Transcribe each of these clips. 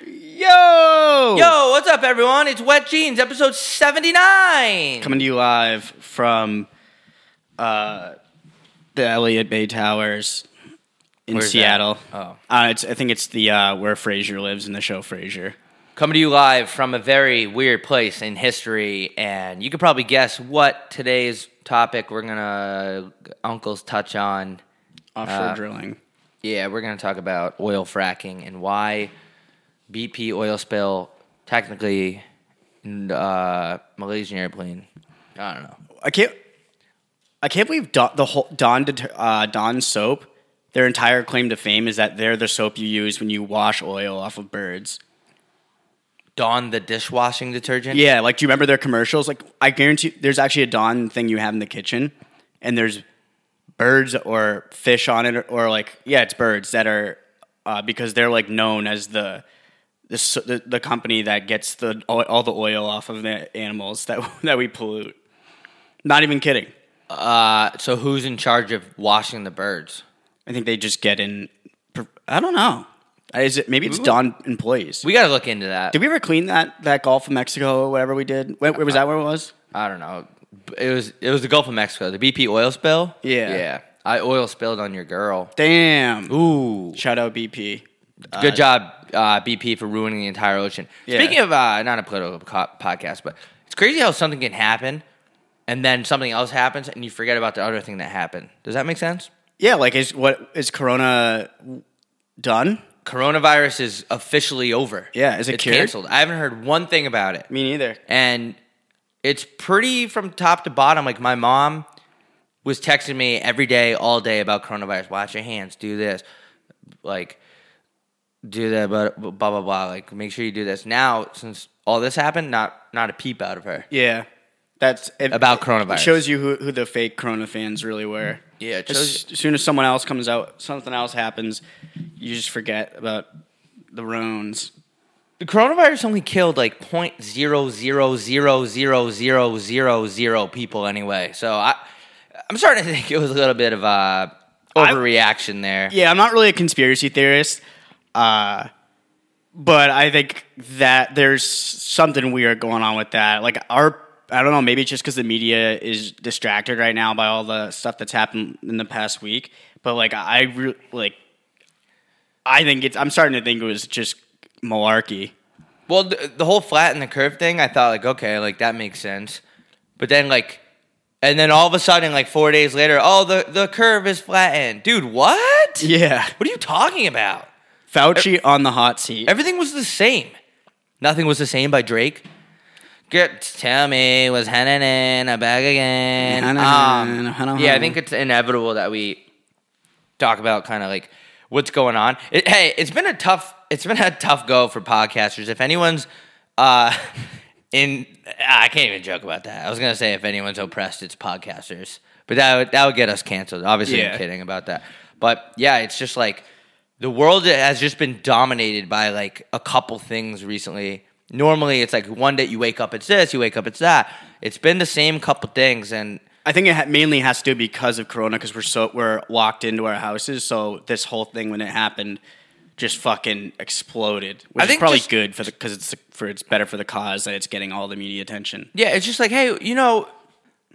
Yo! Yo, what's up, everyone? It's Wet Jeans, episode 79. Coming to you live from uh, the Elliott Bay Towers in Where's that? Seattle. Oh. Uh, it's, I think it's the uh, where Frasier lives in the show Frasier. Coming to you live from a very weird place in history, and you could probably guess what today's topic we're gonna uncles touch on. Offshore Uh, drilling. Yeah, we're gonna talk about oil fracking and why BP oil spill technically uh, Malaysian airplane. I don't know. I can't. I can't believe Dawn, the whole Dawn uh, Dawn soap. Their entire claim to fame is that they're the soap you use when you wash oil off of birds. Dawn the dishwashing detergent. Yeah, like do you remember their commercials? Like I guarantee there's actually a Dawn thing you have in the kitchen, and there's birds or fish on it, or, or like yeah, it's birds that are uh, because they're like known as the the, the the company that gets the all, all the oil off of the animals that that we pollute. Not even kidding. Uh, so who's in charge of washing the birds? I think they just get in. I don't know. Is it maybe it's We- Dawn employees? We got to look into that. did we ever clean that that Gulf of Mexico or whatever we did? Where, where was that? Where it was? I don't know. It was it was the Gulf of Mexico, the BP oil spill. Yeah. yeah. I oil spilled on your girl. Damn. Ooh, Shout out BP. Good job, uh, BP, for ruining the entire ocean. Yeah. Speaking of uh, not a political co- podcast, but it's crazy how something can happen, and then something else happens, and you forget about the other thing that happened. Does that make sense? Yeah, like is what is Corona done? Coronavirus is officially over. Yeah, is it it's cured? canceled. I haven't heard one thing about it. Me neither. and it's pretty from top to bottom. Like my mom was texting me every day, all day about coronavirus. Wash your hands. Do this. Like do that, but blah blah blah. Like make sure you do this. Now, since all this happened, not not a peep out of her. Yeah, that's it, About It coronavirus. shows you who, who the fake Corona fans really were. Mm. Yeah, it As, as soon as someone else comes out, something else happens, you just forget about the Rones. The coronavirus only killed like point zero zero zero zero zero zero zero people anyway. So I, I'm starting to think it was a little bit of a overreaction there. Yeah, I'm not really a conspiracy theorist, uh, but I think that there's something weird going on with that. Like our, I don't know, maybe it's just because the media is distracted right now by all the stuff that's happened in the past week. But like, I re- like, I think it's. I'm starting to think it was just malarkey. Well, the, the whole flat and the curve thing, I thought like, okay, like that makes sense. But then like, and then all of a sudden, like four days later, oh, the the curve is flattened, dude. What? Yeah, What are you talking about? Fauci on the hot seat. Everything was the same. Nothing was the same by Drake. Get tell me was Hannon in a bag again. Um, yeah, I think it's inevitable that we talk about kind of like what's going on. It, hey, it's been a tough it's been a tough go for podcasters. If anyone's uh in I can't even joke about that. I was gonna say if anyone's oppressed, it's podcasters. But that would that would get us canceled. Obviously Yeah. I'm kidding about that. But yeah, it's just like the world has just been dominated by like a couple things recently. Normally, it's like one day you wake up, it's this, you wake up, it's that. It's been the same couple things, and I think it ha- mainly has to do because of Corona because we're so we're locked into our houses. So this whole thing when it happened just fucking exploded, which I is think probably just- good for the because it's for it's better for the cause that it's getting all the media attention. yeah, it's just like, hey, you know,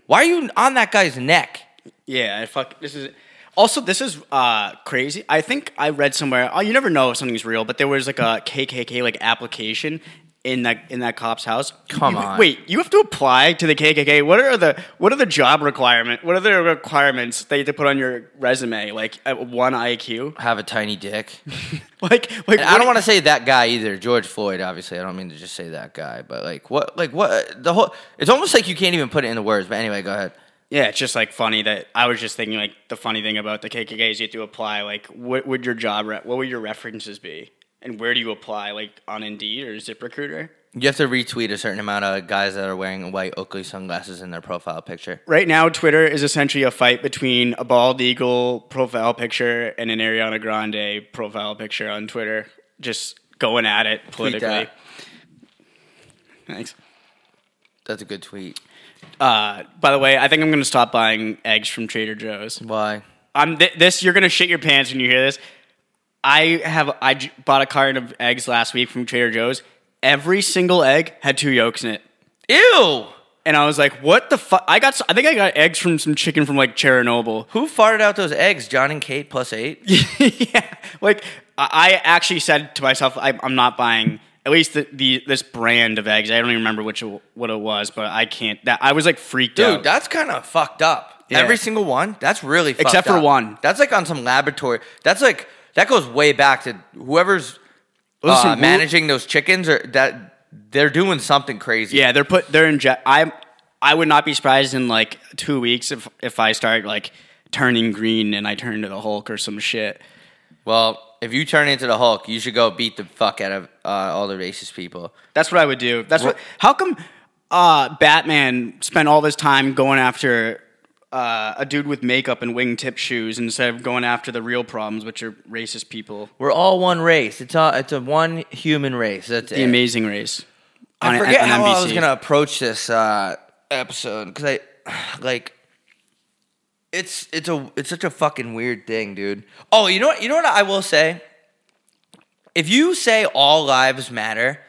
why are you on that guy's neck? Yeah, I fuck. This is also this is uh crazy. I think I read somewhere. Oh, you never know if something's real, but there was like a KKK like application in that in that cop's house. Come You- on. wait. You have to apply to the KKK. What are the what are the job requirement? What are the requirements that you have to put on your resume? Like one IQ. Have a tiny dick. Like like I don't want to say that guy either. George Floyd, obviously. I don't mean to just say that guy, but like what, like what, the whole. It's almost like you can't even put it in the words. But anyway, go ahead. Yeah, it's just like funny that I was just thinking like the funny thing about the KKK is you have to apply like what would your job re- what would your references be and where do you apply like on Indeed or ZipRecruiter? You have to retweet a certain amount of guys that are wearing white Oakley sunglasses in their profile picture. Right now, Twitter is essentially a fight between a bald eagle profile picture and an Ariana Grande profile picture on Twitter, just going at it politically. Thanks. That's a good tweet. Uh, by the way, I think I'm going to stop buying eggs from Trader Joe's. Why? I'm th- this. You're going to shit your pants when you hear this. I have I j- bought a carton of eggs last week from Trader Joe's. Every single egg had two yolks in it. Ew. And I was like, "What the fuck?" I got, s- I think I got eggs from some chicken from like Chernobyl. Who farted out those eggs? Jon and Kate plus eight. yeah, like I I actually said to myself, I, "I'm not buying at least the, the this brand of eggs." I don't even remember which what it was, but I can't. That I was like freaked Dude, out. that's kind of fucked up. Yeah. Every single one. That's really fucked Except for up. one. That's like on some laboratory. That's like that goes way back to whoever's Listen, uh, who- managing those chickens or that they're doing something crazy. Yeah, they're put they're in. I I would not be surprised in like two weeks if if I start like turning green and I turn into the Hulk or some shit. Well, if you turn into the Hulk, you should go beat the fuck out of uh, all the racist people. That's what I would do. That's what. How come uh, Batman spent all this time going after uh, a dude with makeup and wingtip shoes instead of going after the real problems, which are racist people? We're all one race. It's a it's a one human race. That's The it. Amazing Race. I on- forget on how I NBC. was gonna approach this uh, episode because I like it's it's a it's such a fucking weird thing, dude. Oh, you know what? You know what I will say. If you say all lives matter,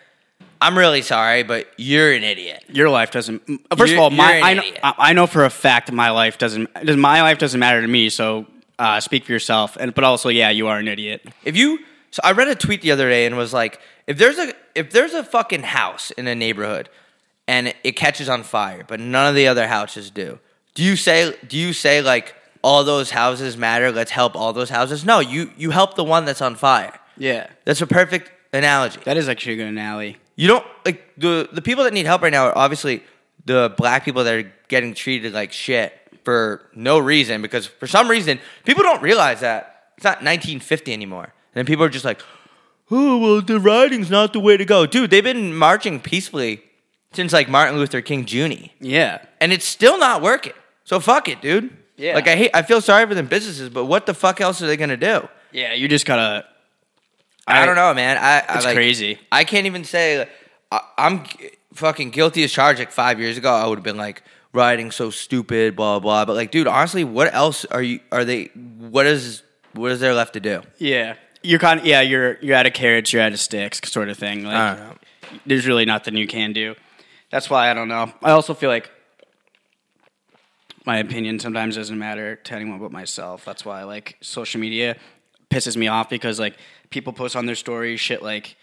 I'm really sorry, but you're an idiot. Your life doesn't. First You're- of all, my I know. I know for a fact that my life doesn't. My life doesn't matter to me. So uh, speak for yourself. And but also, yeah, you are an idiot. If you so I read a tweet the other day and was like, if there's a if there's a fucking house in a neighborhood and it catches on fire, but none of the other houses do, do you say do you say like all those houses matter? Let's help all those houses. No, you you help the one that's on fire. Yeah, That's a perfect analogy. that is actually a good analogy. You don't like the the people that need help right now are obviously the black people that are getting treated like shit for no reason because for some reason people don't realize that it's not 1950 anymore. And people are just like, "Oh, well, the writing's not the way to go." Dude, they've been marching peacefully since like Martin Luther King Jr. Yeah, and it's still not working. So fuck it, dude. Yeah. Like I hate I feel sorry for them businesses, but what the fuck else are they to do? yeah. You just gotta. I, don't know, man. I, I It's like, crazy. I can't even say like, I, I'm fucking guilty as charged. Like five years ago, I would have been like writing so stupid, blah blah. But like, dude, honestly, what else are you? Are they? What is? What is there left to do? Yeah, you're kind. yeah, you're you're out of carrots, you're out of sticks, sort of thing. Like, I there's really nothing you can do. That's why I don't know. I also feel like my opinion sometimes doesn't matter to anyone but myself. That's why like social media pisses me off because like people post on their stories shit like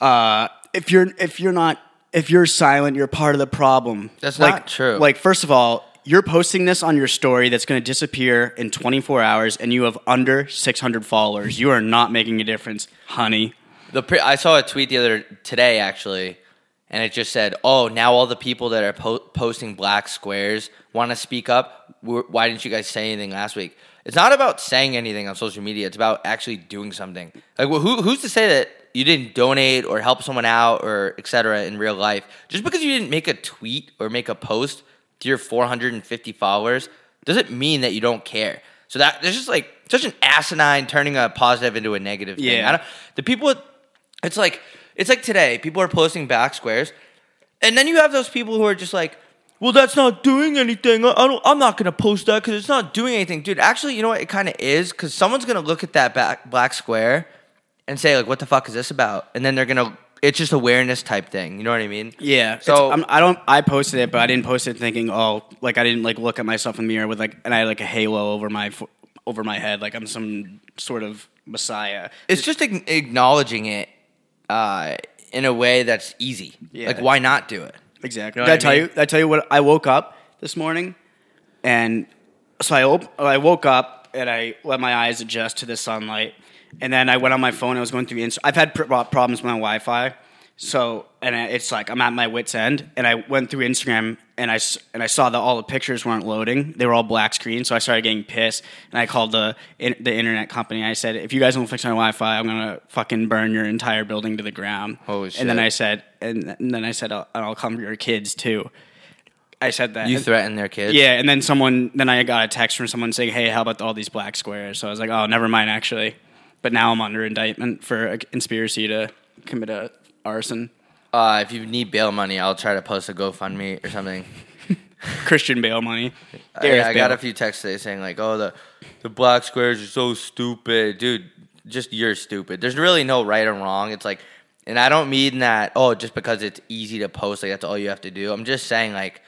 uh if you're if you're not if you're silent, you're part of the problem. That's like, not true. Like first of all, you're posting this on your story that's going to disappear in 24 hours and you have under 600 followers. You are not making a difference, honey. The pre- I saw a tweet the other today actually, and it just said, "Oh, now all the people that are po- posting black squares want to speak up. Wh- Why didn't you guys say anything last week?" It's not about saying anything on social media. It's about actually doing something. Like, wh- who, who's to say that you didn't donate or help someone out or etc. in real life just because you didn't make a tweet or make a post to your 450 followers doesn't mean that you don't care. So that there's just like such an asinine turning a positive into a negative thing. Yeah. I don't, the people it's like it's like today people are posting back squares and then you have those people who are just like well that's not doing anything i, don't i'm not going to post that because it's not doing anything dude actually you know what it kind of is because someone's going to look at that back, black square and say like what the fuck is this about and then they're going to it's just awareness type thing you know what i mean Yeah. So- I'm, I don't. I posted it, but I didn't post it thinking, oh, like I didn't like look at myself in the mirror with like, and I had like a halo over my over my head, like I'm some sort of messiah. it's just ac- acknowledging it uh, in a way that's easy Yeah. like why not do it Exactly. You know Did I what I tell mean? you? Did I tell you what? I woke up this morning, and so I op- I woke up and I let my eyes adjust to the sunlight, and then I went on my phone. I was going through. Inst- I've had pr- problems with my Wi-Fi, so and it's like I'm at my wits end. And I went through Instagram and I and I saw that all the pictures weren't loading. They were all black screen. So I started getting pissed, and I called the in- the internet company. I said, if you guys don't fix my Wi-Fi, I'm gonna fucking burn your entire building to the ground. Holy shit! And then. I said, and, and then I said, I'll, I'll come for your kids too. I said that. you And- threaten their kids yeah, and then someone, then I got a text from someone saying, "Hey, how about all these black squares?" So I was like, "Oh, never mind, actually." But now I'm under indictment for a conspiracy to commit a arson. Uh, if you need bail money, I'll try to post a GoFundMe or something. Christian bail money. I, Gareth I got a few texts today saying like, "Oh, the the black squares are so stupid, dude." just you're stupid. There's really no right or wrong. It's like, and I don't mean that. Oh, just because it's easy to post, like that's all you have to do. I'm just saying, like,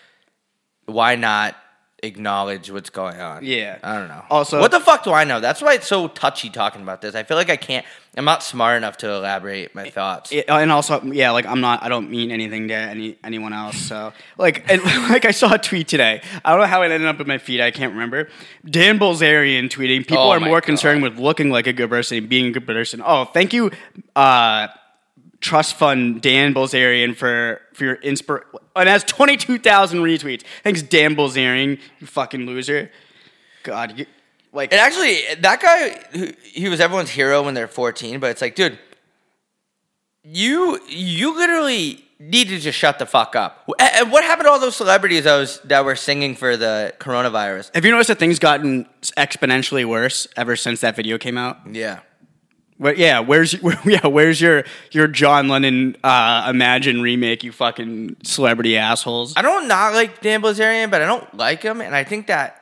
why not acknowledge what's going on? Yeah. I don't know. Also- what the fuck do I know? That's why it's so touchy talking about this. I feel like I can't. I'm not smart enough to elaborate my thoughts. Yeah, and also, yeah, like I'm not. I don't mean anything to any anyone else. So, like, and, like I saw a tweet today. I don't know how it ended up in my feed. I can't remember. Dan Bilzerian tweeting: "People Oh are more God. concerned with looking like a good person and being a good person." Oh, thank you, uh, Trust Fund Dan Bilzerian for for your inspir. And has twenty two thousand retweets. Thanks, Dan Bilzerian. You fucking loser. God, you, like And actually, that guy, he was everyone's hero when they're 14. But it's like, dude, you you literally need to just shut the fuck up. And and what happened to all those celebrities that was that were singing for the coronavirus? have you noticed that things gotten exponentially worse ever since that video came out? Yeah, But yeah, where's where, yeah, where's your your John Lennon uh, Imagine remake? You fucking celebrity assholes. I don't not like Dan Bilzerian, but I don't like him, and I think that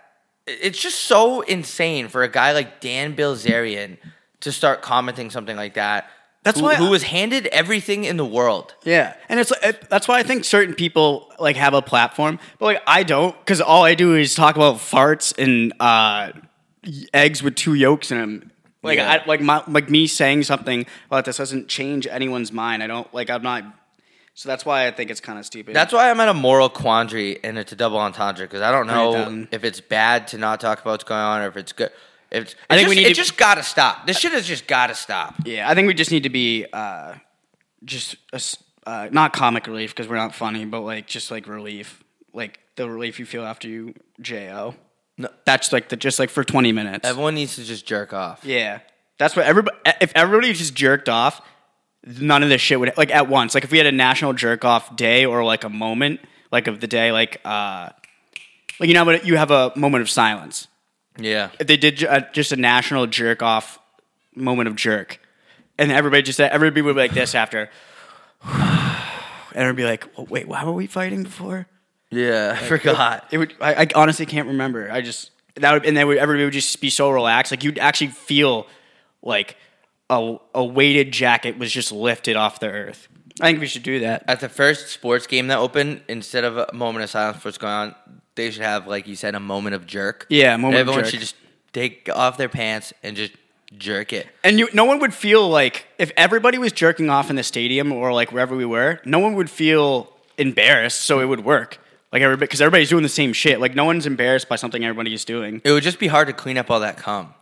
it's just so insane for a guy like Dan Bilzerian to start commenting something like that. That's who, why I- who was handed everything in the world. Yeah, and it's it, that's why I think certain people like have a platform, but like I don't, because all I do is talk about farts and uh, eggs with two yolks in them. Like Yeah. I like my like me saying something about this doesn't change anyone's mind. I don't like I'm not. So that's why I think it's kind of stupid. That's why I'm at a moral quandary and it's a double entendre because I don't know if it's bad to not talk about what's going on or if it's good. If it's, I think we just, need it to- just gotta stop. This shit has just gotta stop. Yeah, I think we just need to be uh, just a uh, not comic relief because we're not funny, but like just like relief, like the relief you feel after you jo. No. That's like the just like for twenty minutes. Everyone needs to just jerk off. yeah, that's what everybody. If everybody just jerked off, none of this shit would like at once. Like if we had a national jerk off day or like a moment like of the day, like uh, like you know, you have a moment of silence. Yeah. if they did ju- uh, just a national jerk off moment of jerk, and everybody just everybody would be like this after, and it'd be like, well, "Wait, why were we fighting before?" Yeah. I forgot. It would. I, I honestly can't remember. I just that would, and then would, everybody would just be so relaxed. Like you'd actually feel like a a weighted jacket was just lifted off the earth. I think we should do that. At the first sports game that opened, instead of a moment of silence for what's going on, they should have, like you said, a moment of jerk. Yeah, a moment of Everyone should just take off their pants and just jerk it. And you, no one would feel like if everybody was jerking off in the stadium or like wherever we were, no one would feel embarrassed. So it would work. Like everybody, because everybody's doing the same shit. Like no one's embarrassed by something everybody is doing. It would just be hard to clean up all that cum.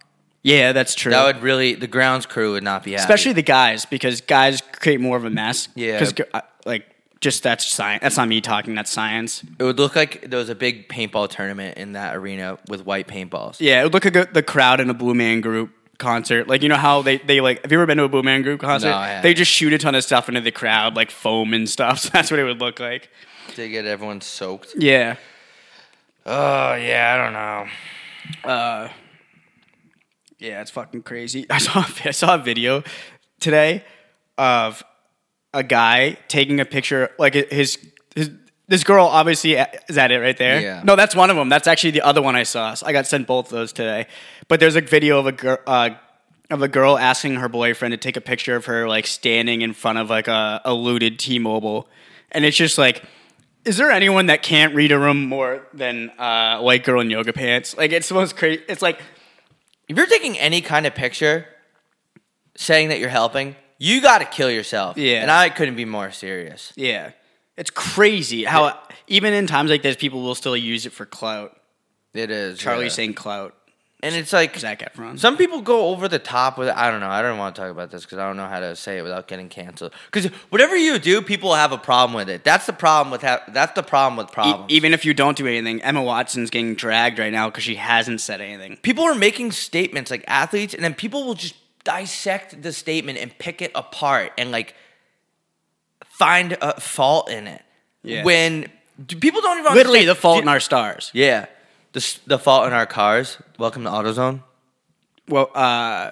Yeah, that's true. That would really, the grounds crew would not be happy. Especially the guys, because guys create more of a mess. Yeah. Because like just that's science. That's not me talking. That's science. It would look like there was a big paintball tournament in that arena with white paintballs. Yeah, it would look like a, the crowd in a Blue Man Group concert. Like you know how they they like. Have you ever been to a Blue Man Group concert? No, they just shoot a ton of stuff into the crowd, like foam and stuff. So that's what it would look like. To get everyone soaked. Yeah. Oh, yeah, I don't know. Uh, yeah, it's fucking crazy. I saw I saw a video today of a guy taking a picture, like his his. This girl obviously is that it right there. Yeah. No, that's one of them. That's actually the other one I saw. So I got sent both of those today. But there's a video of a girl uh, of a girl asking her boyfriend to take a picture of her like standing in front of like a, a looted T-Mobile, and it's just like, is there anyone that can't read a room more than uh, a white girl in yoga pants? Like it's the most crazy. It's like If you're taking any kind of picture saying that you're helping, you got to kill yourself. Yeah. And I couldn't be more serious. Yeah. It's crazy how even in times like this, people will still use it for clout. It is. Charlie yeah. saying clout. And it's like, Zac Efron. some people go over the top with it. I don't know. I don't want to talk about this because I don't know how to say it without getting canceled. Because whatever you do, people have a problem with it. That's the problem with ha- that's the problem with E- problems. even if you don't do anything, Emma Watson's getting dragged right now because she hasn't said anything. people are making statements like athletes, and then people will just dissect the statement and pick it apart and like find a fault in it. Yeah. When people don't even Literally, the fault in our stars. yeah the the fault in our cars. Welcome to AutoZone. Well, uh,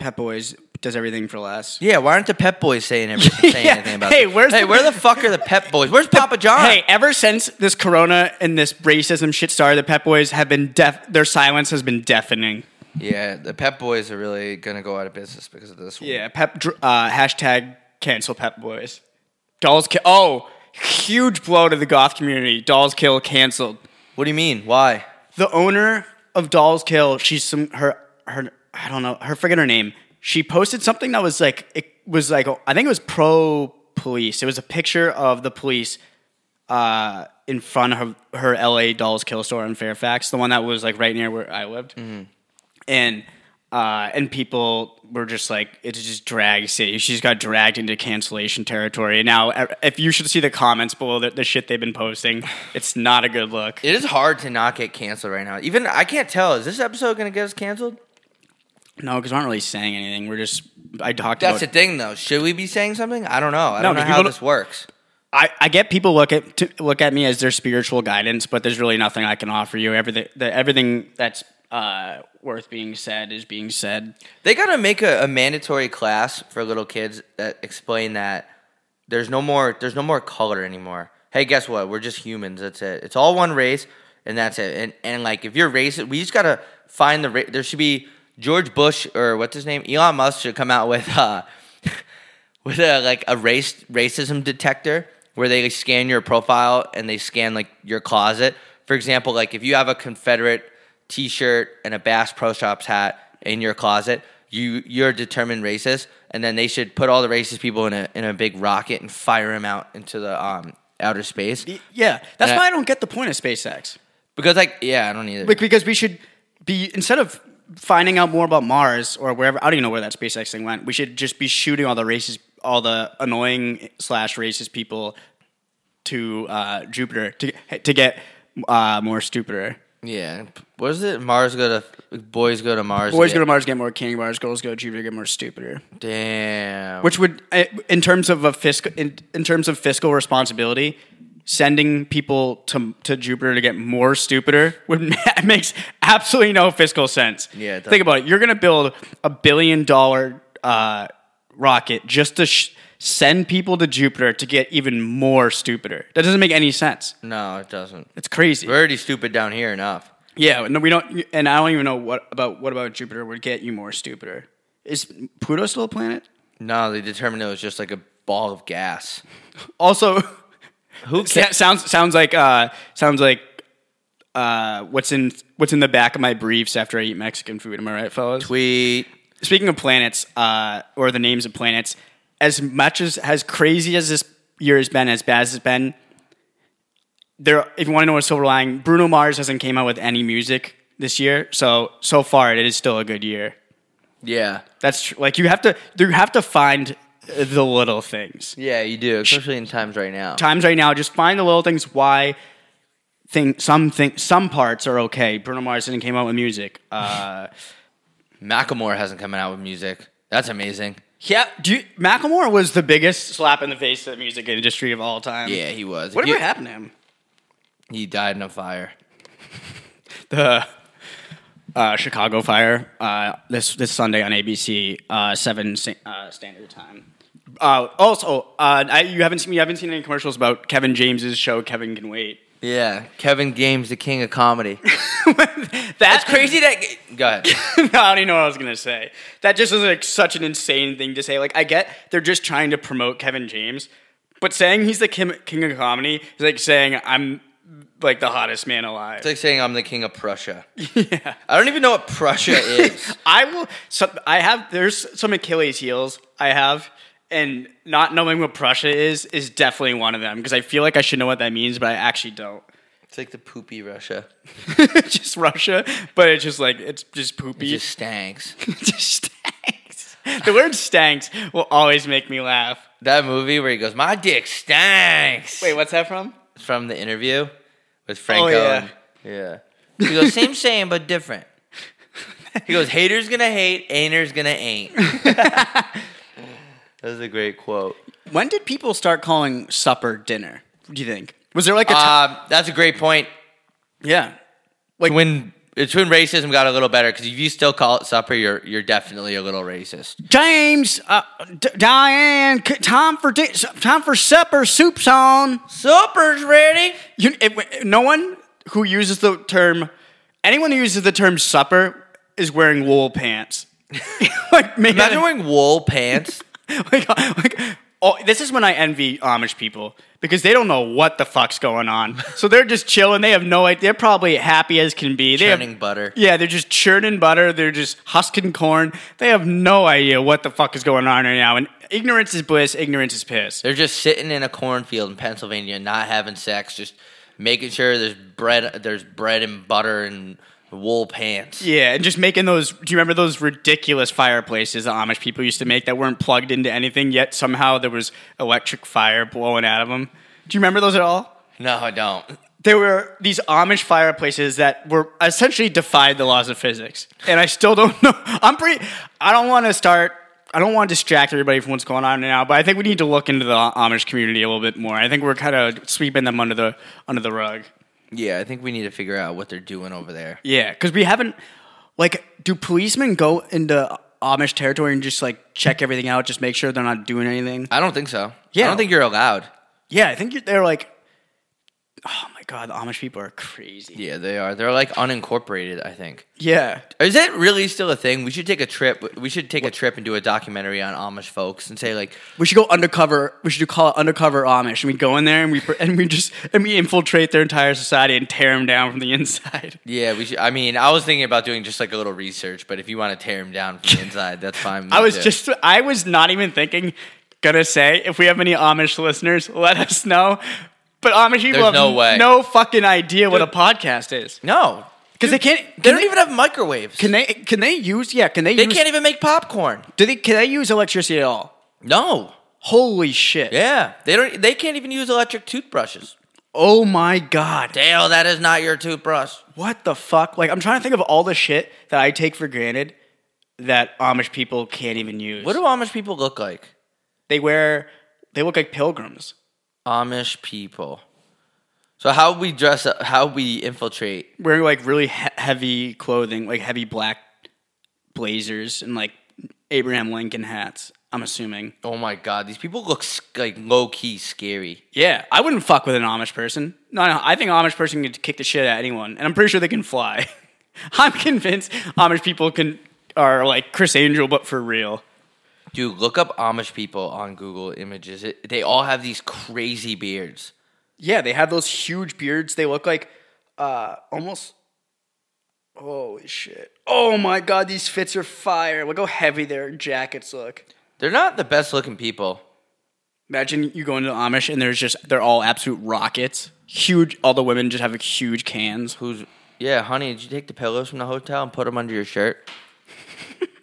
Pep Boys does everything for less. Yeah, why aren't the Pep Boys saying everything? Saying Yeah. anything about? Hey, this? where's hey? the- where the fuck are the Pep Boys? Where's Papa John? Hey, ever since this Corona and this racism shit started, the Pep Boys have been deaf. Their silence has been deafening. Yeah, the Pep Boys are really gonna go out of business because of this. One. Yeah, Pep uh, hashtag cancel Pep Boys. Dolls kill. Oh, huge blow to the goth community. Dolls kill canceled. What do you mean? Why? The owner of Dolls Kill, she's some her her I don't know her forget her name. She posted something that was like it was like I think it was pro police. It was a picture of the police uh, in front of her LA Dolls Kill store in Fairfax, the one that was like right near where I lived, and uh, and people were just like it's just drag city. She's got dragged into cancellation territory. Now, if you should see the comments below the, the shit they've been posting, it's not a good look. It is hard to not get canceled right now. Even I can't tell. Is this episode gonna get us canceled? No, because we're not really saying anything. We're just I talked That's the thing, though. Should we be saying something? I don't know. I No, don't know how this works. I, I get people look at to look at me as their spiritual guidance, but there's really nothing I can offer you. Everything the, everything that's uh, worth being said is being said. They gotta make a, a mandatory class for little kids that explain that there's no more there's no more color anymore. Hey, guess what? We're just humans. That's it. It's all one race, and that's it. And and like if you're racist, we just gotta find the. Ra- there should be George Bush or what's his name? Elon Musk should come out with uh with a like a race racism detector where they scan your profile and they scan like your closet. For example, like if you have a Confederate T-shirt and a Bass Pro Shops hat in your closet, you you're a determined racist, and then they should put all the racist people in a in a big rocket and fire them out into the um outer space. Yeah, that's Yeah. why I don't get the point of SpaceX. Because like yeah, I don't either. Like, because we should be instead of finding out more about Mars or wherever I don't even know where that SpaceX thing went. We should just be shooting all the racist, all the annoying slash racist people to uh, Jupiter to to get uh, more stupider. yeah, what is it? Mars go to boys go to Mars. Boys get- go to Mars, get more candy bars. Girls go to Jupiter, get more stupider. Damn. Which would, uh, in terms of a fiscal, in, in terms of fiscal responsibility, sending people to to Jupiter to get more stupider would makes absolutely no fiscal sense. Yeah, think about it. You're gonna build a billion dollar uh, rocket just to sh- send people to Jupiter to get even more stupider. That doesn't make any sense. no, it doesn't. It's crazy. We're already stupid down here enough. Yeah, no, we don't, and I don't even know what about what about Jupiter would get you more stupider. Is Pluto still a planet? No, they determined it was just like a ball of gas. Also, Who sa- sounds sounds like uh, sounds like uh, what's in what's in the back of my briefs after I eat Mexican food. Am I right, fellas? Tweet. Speaking of planets, uh, or the names of planets, as much as as crazy as this year has been, as bad as it's been, there. If you want to know what silver lining, Bruno Mars hasn't came out with any music this year, so so far it is still a good year. Yeah. That's tr- like you have to you have to find the little things. Yeah, you do, especially in times right now. Times right now, just find the little things. Why think some think some parts are okay. Bruno Mars didn't came out with music. Uh, Macklemore hasn't come out with music. That's amazing. yeah, do you, Macklemore was the biggest slap in the face to the music industry of all time. Yeah, he was. Whatever He- happened to him? He died in a fire. The uh, Chicago Fire uh, this this Sunday on ABC uh, seven uh, Standard Time. Uh, also, uh, I, you haven't seen you haven't seen any commercials about Kevin James's show. Kevin can wait. Yeah, Kevin James, the king of comedy. That's crazy. That go ahead. no, I don't even know what I was gonna say. That just is like such an insane thing to say. Like, I get they're just trying to promote Kevin James, but saying he's the king of comedy is like saying I'm like the hottest man alive. It's like saying I'm the king of Prussia. yeah, I don't even know what Prussia is. I will. So, I have there's some Achilles heels I have, and not knowing what Prussia is is definitely one of them because I feel like I should know what that means, but I actually don't. It's like the poopy Russia. Just Russia, but it's just like it's just It poopy. just stanks. It just stanks. The word stanks will always make me laugh. That movie where he goes, "My dick stanks." Wait, what's that from? It's from the interview with Franco. yeah. and- yeah. He goes, same, same, but different. He goes, haters gonna hate, ain'ters gonna ain't. that was a great quote. When did people start calling supper dinner? Do you think? Was there like a ti- Uh, that's a great point. yeah? Like when it's when racism got a little better because if you still call it supper, you're you're definitely a little racist. James, uh, D- Diane, c- time for di- time for supper. Soup's on. Supper's ready. You, it, no one who uses the term, anyone who uses the term supper is wearing wool pants. like man, Imagine wearing wool pants. like, like oh, this is when I envy Amish people because they don't know what the fuck's going on. So they're just chilling. They have no idea. They're probably happy as can be. They have- Churning butter. Yeah, they're just churning butter. They're just husking corn. They have no idea what the fuck is going on right now. And ignorance is bliss. Ignorance is piss. They're just sitting in a cornfield in Pennsylvania, not having sex, just making sure there's bread, there's bread and butter and wool pants. Yeah, and just making those. Do you remember those ridiculous fireplaces the Amish people used to make that weren't plugged into anything yet? Somehow there was electric fire blowing out of them. Do you remember those at all? No, I don't. there were these Amish fireplaces that were essentially defied the laws of physics, and I still don't know. I'm pretty. I don't want to start. I don't want to distract everybody from what's going on now, but I think we need to look into the Amish community a little bit more. I think we're kind of sweeping them under the under the rug. Yeah, I think we need to figure out what they're doing over there. Yeah, because we haven't. Like, do policemen go into Amish territory and just like check everything out, just make sure they're not doing anything? I don't think so. Yeah. I don't think you're allowed. Yeah, I think you're, they're like. Oh my god, the Amish people are crazy. Yeah, they are. They're like unincorporated. I think. Yeah, Is that really still a thing? We should take a trip. We should take a trip and do a documentary on Amish folks and say like, We should go undercover. We should call it undercover Amish, and we go in there and we and we just and we infiltrate their entire society and tear them down from the inside. yeah, we should. I mean, I was thinking about doing just like a little research, but if you want to tear them down from the inside, that's fine. I was too. just I was not even thinking. Gonna say if we have any Amish listeners, let us know. But Amish people There's have no way. no fucking idea what a podcast is no because they can't. They Can don't even have microwaves. Can they? Can they use? Yeah. Can they? they use, can't even make popcorn. Do they? Can they use electricity at all? No. Holy shit! Yeah, they don't. They can't even use electric toothbrushes. Oh my god! Dale, that is not your toothbrush. What the fuck? Like I'm trying to think of all the shit that I take for granted that Amish people can't even use. What do Amish people look like? they wear? They look like pilgrims. Amish people. So how we dress up? How we infiltrate? Wearing like really he- heavy clothing, like heavy black blazers and like Abraham Lincoln hats. I'm assuming. Oh my god, these people look like low key scary. Yeah, I wouldn't fuck with an Amish person. No, no, I think Amish person can kick the shit out of anyone, and I'm pretty sure they can fly. I'm convinced Amish people can are like Criss Angel, but for real. Dude, look up Amish people on Google Images. It, they all have these crazy beards. Yeah, they have those huge beards. They look like uh almost Holy shit. Oh my god, these fits are fire. Look how heavy their jackets look. They're not the best looking people. Imagine you go into Amish and there's just they're all absolute rockets. Huge all the women just have like, huge cans. Who's yeah, honey? Did you take the pillows from the hotel and put them under your shirt?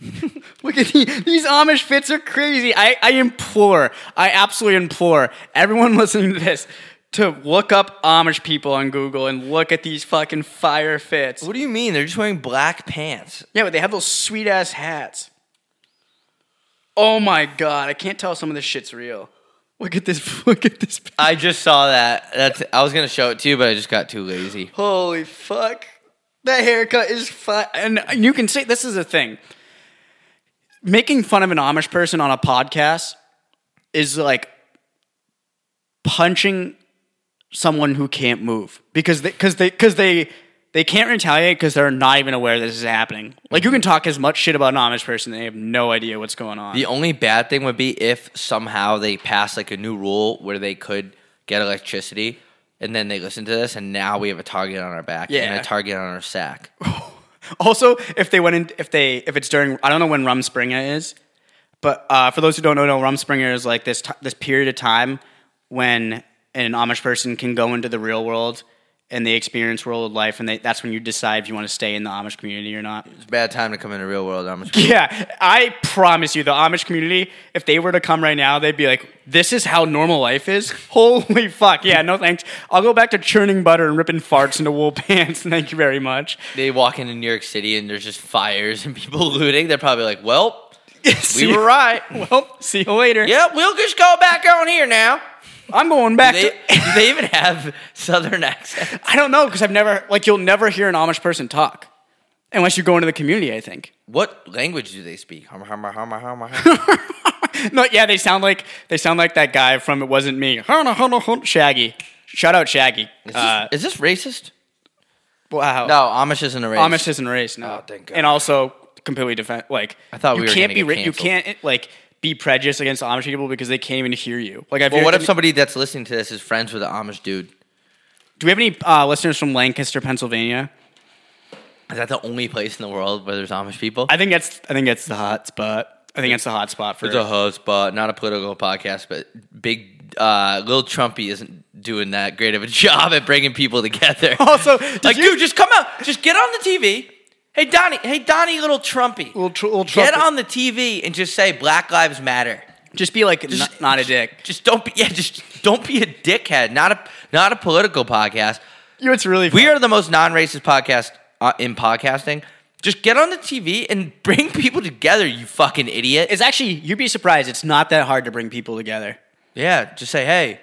Look at the, these Amish fits are crazy. I, I implore, I absolutely implore everyone listening to this to look up Amish people on Google and look at these fucking fire fits. What do you mean? They're just wearing black pants. Yeah, but they have those sweet ass hats. Oh my god, I can't tell some of this shit's real. Look at this. Look at this. I just saw that. That's. I was gonna show it to you, but I just got too lazy. Holy fuck. That haircut is fun. And you can say this is a thing. Making fun of an Amish person on a podcast is like punching someone who can't move because they because they because they they can't retaliate because they're not even aware this is happening. Like you can mm-hmm. talk as much shit about an Amish person, they have no idea what's going on. The only bad thing would be if somehow they pass like a new rule where they could get electricity, and then they listen to this, and now we have a target on our back and a target on our sack. Also, if they went in, if they, if it's during, I don't know when Rumspringa is, but uh, for those who don't know, no, Rumspringa is like this t- this period of time when an Amish person can go into the real world and they experience world life, and they, that's when you decide if you want to stay in the Amish community or not. It's a bad time to come in the real world. I'm Yeah, I promise you, the Amish community, if they were to come right now, they'd be like, "This is how normal life is." Holy fuck! Yeah, no thanks. I'll go back to churning butter and ripping farts into wool pants. Thank you very much. they walk into New York City and there's just fires and people looting. They're probably like, "Well, we were right. Well, see you later. yeah, we'll just go back on here now." I'm going back They, to. do they even have southern accents? I don't know because I've never like you'll never hear an Amish person talk unless you go into the community. I think. What language do they speak? Hummer, hummer, hummer, hummer, hummer. No, yeah, they sound like they sound like that guy from It Wasn't Me. Shaggy. Shout out Shaggy. Is, this, Uh, is this racist? Wow. No, Amish isn't a race. Amish isn't a race. No. Oh, thank God. And also completely defend. Like I thought we you can't be ra- you can't like be prejudiced against Amish people because they can't even hear you. Like, I've Well, what if somebody that's listening to this is friends with an Amish dude? Do we have any uh, listeners from Lancaster, Pennsylvania? Is that the only place in the world where there's Amish people? I think that's I think that's the hot spot. I think that's the hot spot for It's a hot spot, not a political podcast, but big uh, little Trumpy isn't doing that great of a job at bringing people together. Also, like, you- dude, just come out, just get on the TV. Hey Donnie, hey Donnie, little Trumpy, Little tr- little get on the TV and just say Black Lives Matter. Just be like not, not a dick. Just don't be, yeah, just don't be a dickhead. Not a, not a political podcast. You know, it's really We are the most non-racist podcast uh, in podcasting. Just get on the TV and bring people together, you fucking idiot. It's actually you'd be surprised. It's not that hard to bring people together. Yeah, just say, hey,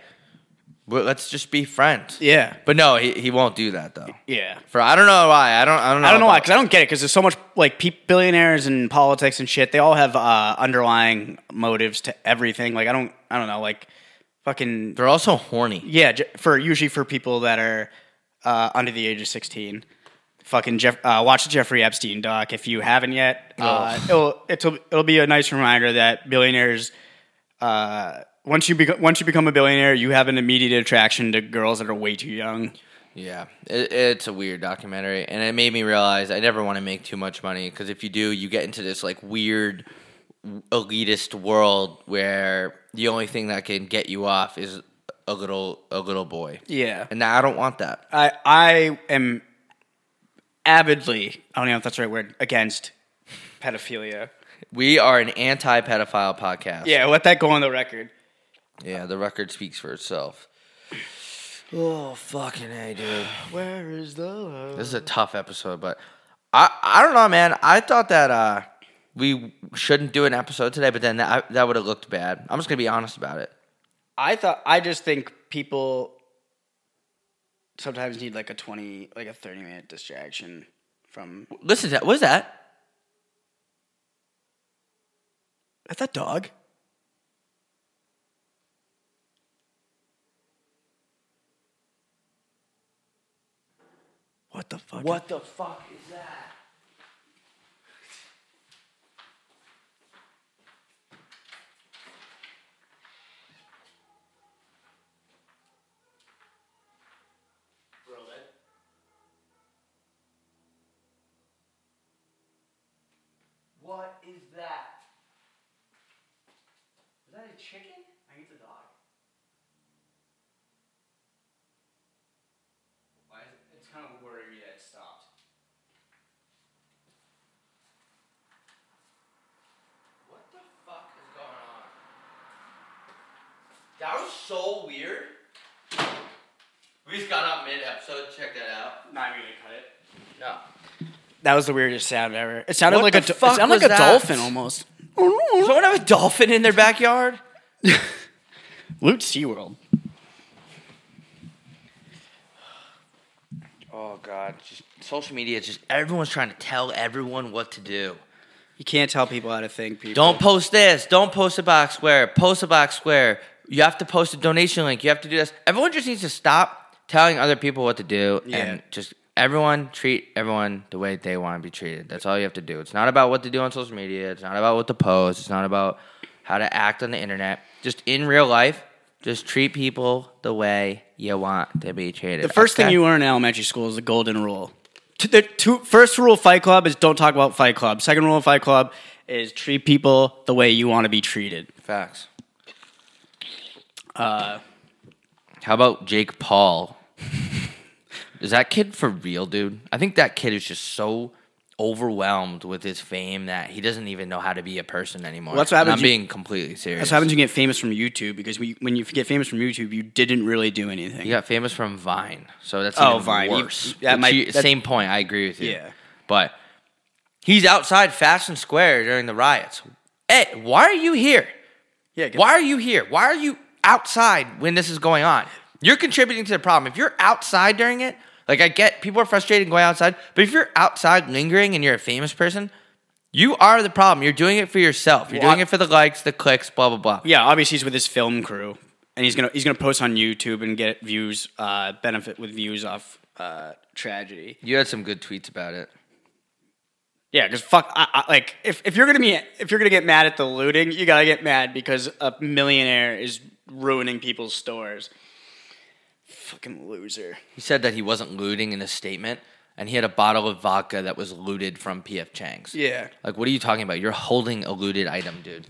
well, let's just be friends. Yeah. But no, he, he won't do that though. Yeah. For I don't know why. I don't. I don't know. I don't know why, because I don't get it. Because there's so much like pe- billionaires and politics and shit. They all have uh, underlying motives to everything. Like I don't, I don't know. Like fucking They're also horny. yeah. For usually for people that are uh, under the age of 16. Fucking Jeff, uh, watch the Jeffrey Epstein doc if you haven't yet. Uh, it'll, it'll it'll be a nice reminder that billionaires. Once you become once you become a billionaire, you have an immediate attraction to girls that are way too young. Yeah, it, it's a weird documentary, and it made me realize I never want to make too much money because if you do, you get into this like weird elitist world where the only thing that can get you off is a little a little boy, Yeah, and I don't want that. I I am avidly I don't know if that's the right word against pedophilia. We are an anti-pedophile podcast. Yeah, let that go on the record. Yeah. The record speaks for itself. Oh fucking hey, dude. Where is the love? This is a tough episode, but I I don't know, man. I thought that uh we shouldn't do an episode today, but then that that would have looked bad. I'm just gonna be honest about it. I thought I just think people sometimes need like a twenty, like a thirty minute distraction from. Listen to that. What is that? That's that dog. What the fuck? What the fuck is that? What is that? Is that a chicken? I think it's a dog. Why is it, it's kind of worrying me that it stopped. What the fuck is going on? That was so weird. We just got up mid episode. Check that out. Not even gonna cut it. No. That was the weirdest sound ever. It sounded What like the a do- fuck it sounded was like a that? dolphin almost. Does someone have a dolphin in their backyard? Loot SeaWorld. Oh god, just social media. Just everyone's trying to tell everyone what to do. You can't tell people how to think. People Don't post this. Don't post a box square. Post a box square. You have to post a donation link. You have to do this. Everyone just needs to stop telling other people what to do Yeah. and just everyone treat everyone the way they want to be treated. That's all you have to do. It's not about what to do on social media. It's not about what to post. It's not about how to act on the internet. Just in real life, just treat people the way you want to be treated. The first thing you learn in elementary school is the golden rule. The two, first rule of Fight Club is don't talk about Fight Club. Second rule of Fight Club is treat people the way you want to be treated. facts. Uh, How about Jake Paul? is that kid for real, dude? I think that kid is just so overwhelmed with his fame that he doesn't even know how to be a person anymore. Well, that's what And happens I'm you- being completely serious. that's what happens when you get famous from YouTube because we, when you get famous from YouTube, you didn't really do anything. He got famous from Vine, so that's Oh, even Vine. You- worse. that might- you- that- same point. I agree with you. Yeah. but he's outside Fashion Square during the riots. Hey, why are you here? Yeah, get- Why are you here? Why are you outside when this is going on? You're contributing to the problem. If you're outside during it, like I get people are frustrated going outside, but if you're outside lingering and you're a famous person, you are the problem. You're doing it for yourself. You're Well, doing I- it for the likes, the clicks, blah blah blah. Yeah, obviously he's with his film crew, and he's gonna he's gonna post on YouTube and get views, uh, benefit with views off uh, tragedy. You had some good tweets about it. Yeah, because fuck, I, I, like if, if you're gonna be if you're gonna get mad at the looting, you gotta get mad because a millionaire is ruining people's stores. Fucking loser. He said that he wasn't looting in a statement, and he had a bottle of vodka that was looted from PF Chang's. Yeah. Like, what are you talking about? You're holding a looted item, dude.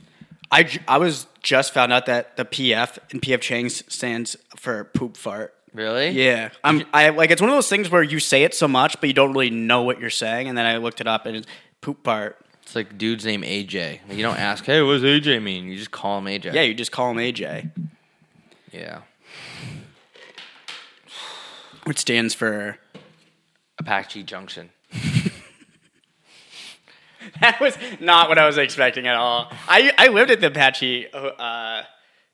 I, I was just found out that the PF and PF Chang's stands for poop fart. Really? Yeah, I'm. I like it's one of those things where you say it so much, but you don't really know what you're saying. And then I looked it up, and it's poop fart. It's like dude's name AJ. You don't ask, hey, what does AJ mean? You just call him AJ. Yeah, you just call him AJ, Yeah. which stands for. Apache Junction. That was not what I was expecting at all. I I lived at the Apache uh,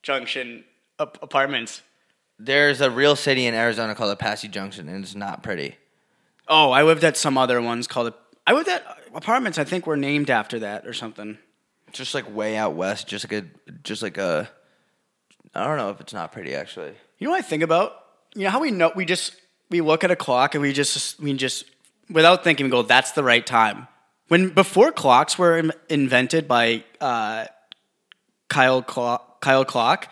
Junction ap- apartments. There's a real city in Arizona called Apache Junction, and it's not pretty. Oh, I lived at some other ones called. I lived at apartments. I think were named after that or something. Just like way out west, just like a, just like a. I don't know if it's not pretty actually. You know what I think about? You know how we know we just we look at a clock and we just we just without thinking we go that's the right time. When before clocks were in- invented by uh, Kyle Clock, Kyle Clock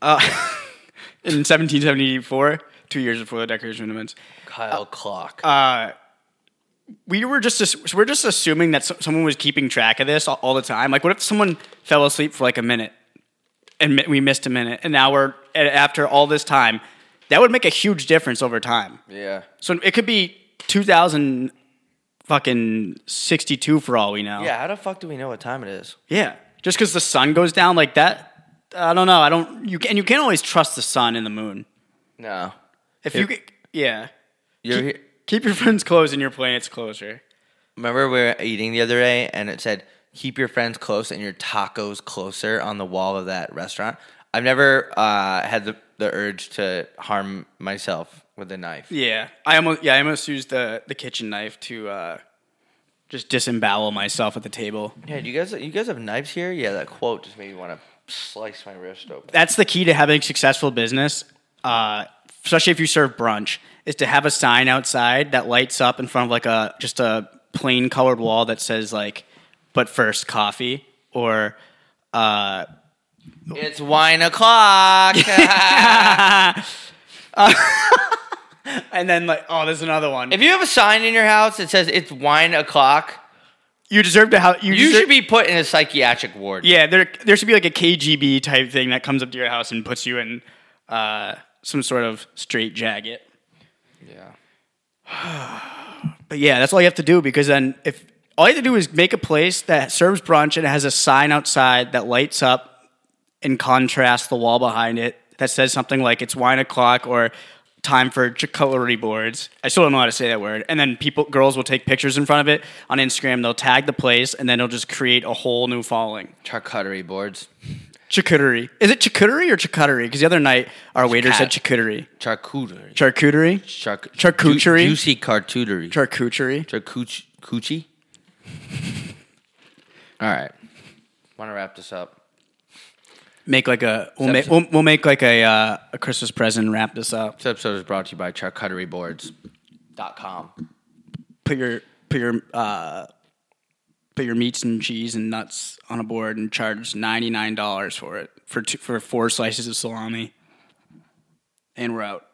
uh, in 1774, two years before the Declaration of Independence, Kyle Clock. uh, we were just we're just assuming that so- someone was keeping track of this all, all the time. Like, what if someone fell asleep for like a minute and we missed a minute, and now we're after all this time, that would make a huge difference over time. yeah. So it could be 2000 fucking 62 for all we know. Yeah. How the fuck do we know what time it is? Yeah. Just because the sun goes down like that, I don't know. I don't. You can. You can't always trust the sun and the moon. No. If you, yeah, You're keep, keep your friends close and your planets closer. Remember we were eating the other day, and it said, "Keep your friends close and your tacos closer" on the wall of that restaurant. I've never uh, had the, the urge to harm myself with a knife. Yeah, I almost yeah I almost used the the kitchen knife to uh, just disembowel myself at the table. Yeah, do you guys you guys have knives here? Yeah, that quote just made me want to slice my wrist open. That's the key to having successful business, uh, especially if you serve brunch, is to have a sign outside that lights up in front of like a just a plain colored wall that says like, "But first, coffee," or uh, It's wine o'clock. and then like, oh, there's another one. if you have a sign in your house that says it's wine o'clock, you deserve to have you, you deserve- should be put in a psychiatric ward. Yeah, there there should be like a KGB type thing that comes up to your house and puts you in uh, some sort of straight jacket. Yeah. But yeah, that's all you have to do because then if all you have to do is make a place that serves brunch and it has a sign outside that lights up in contrast the wall behind it that says something like it's wine o'clock or time for cutlery boards. I still don't know how to say that word. And then people girls will take pictures in front of it on Instagram, they'll tag the place and then it'll just create a whole new following. Charcuterie boards. Charcuterie. Is it charcuterie or charcuterie? Because the other night our waiter said charcuterie. Charcuterie. Charcuterie? Charc- Charcuterie? Ju- juicy charcuterie. Charcuterie. Charcuch- All right. Want to wrap this up? Make like a we'll make we'll, we'll make like a uh, a Christmas present and wrap this up. This episode is brought to you by charcuterieboards.com. Put your put your uh, put your meats and cheese and nuts on a board and charge ninety nine dollars for it for two, for four slices of salami. And we're out.